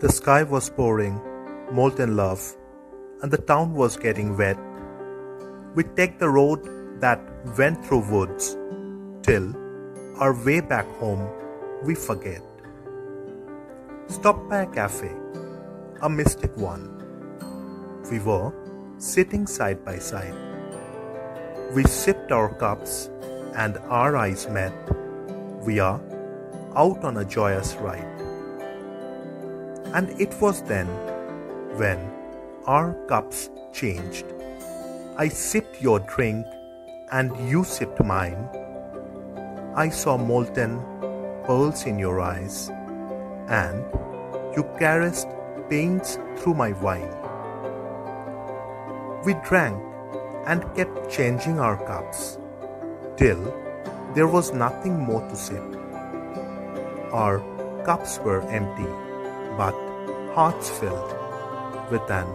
The sky was pouring molten love, and the town was getting wet. We take the road that went through woods till our way back home we forget. Stop by a cafe, a mystic one. We were sitting side by side. We sipped our cups and our eyes met. We are out on a joyous ride. And it was then when our cups changed. I sipped your drink and you sipped mine. I saw molten pearls in your eyes, and you caressed pains through my wine. We drank and kept changing our cups till there was nothing more to sip. Our cups were empty, but hearts filled with an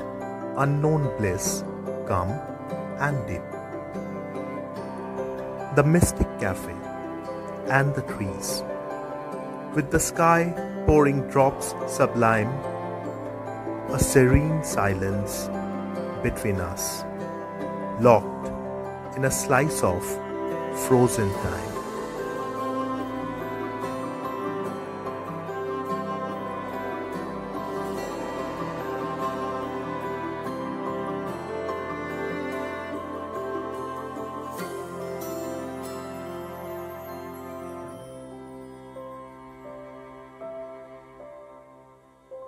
unknown bliss come and dip. The mystic cafe and the trees, with the sky pouring drops sublime, a serene silence between us, locked in a slice of frozen time.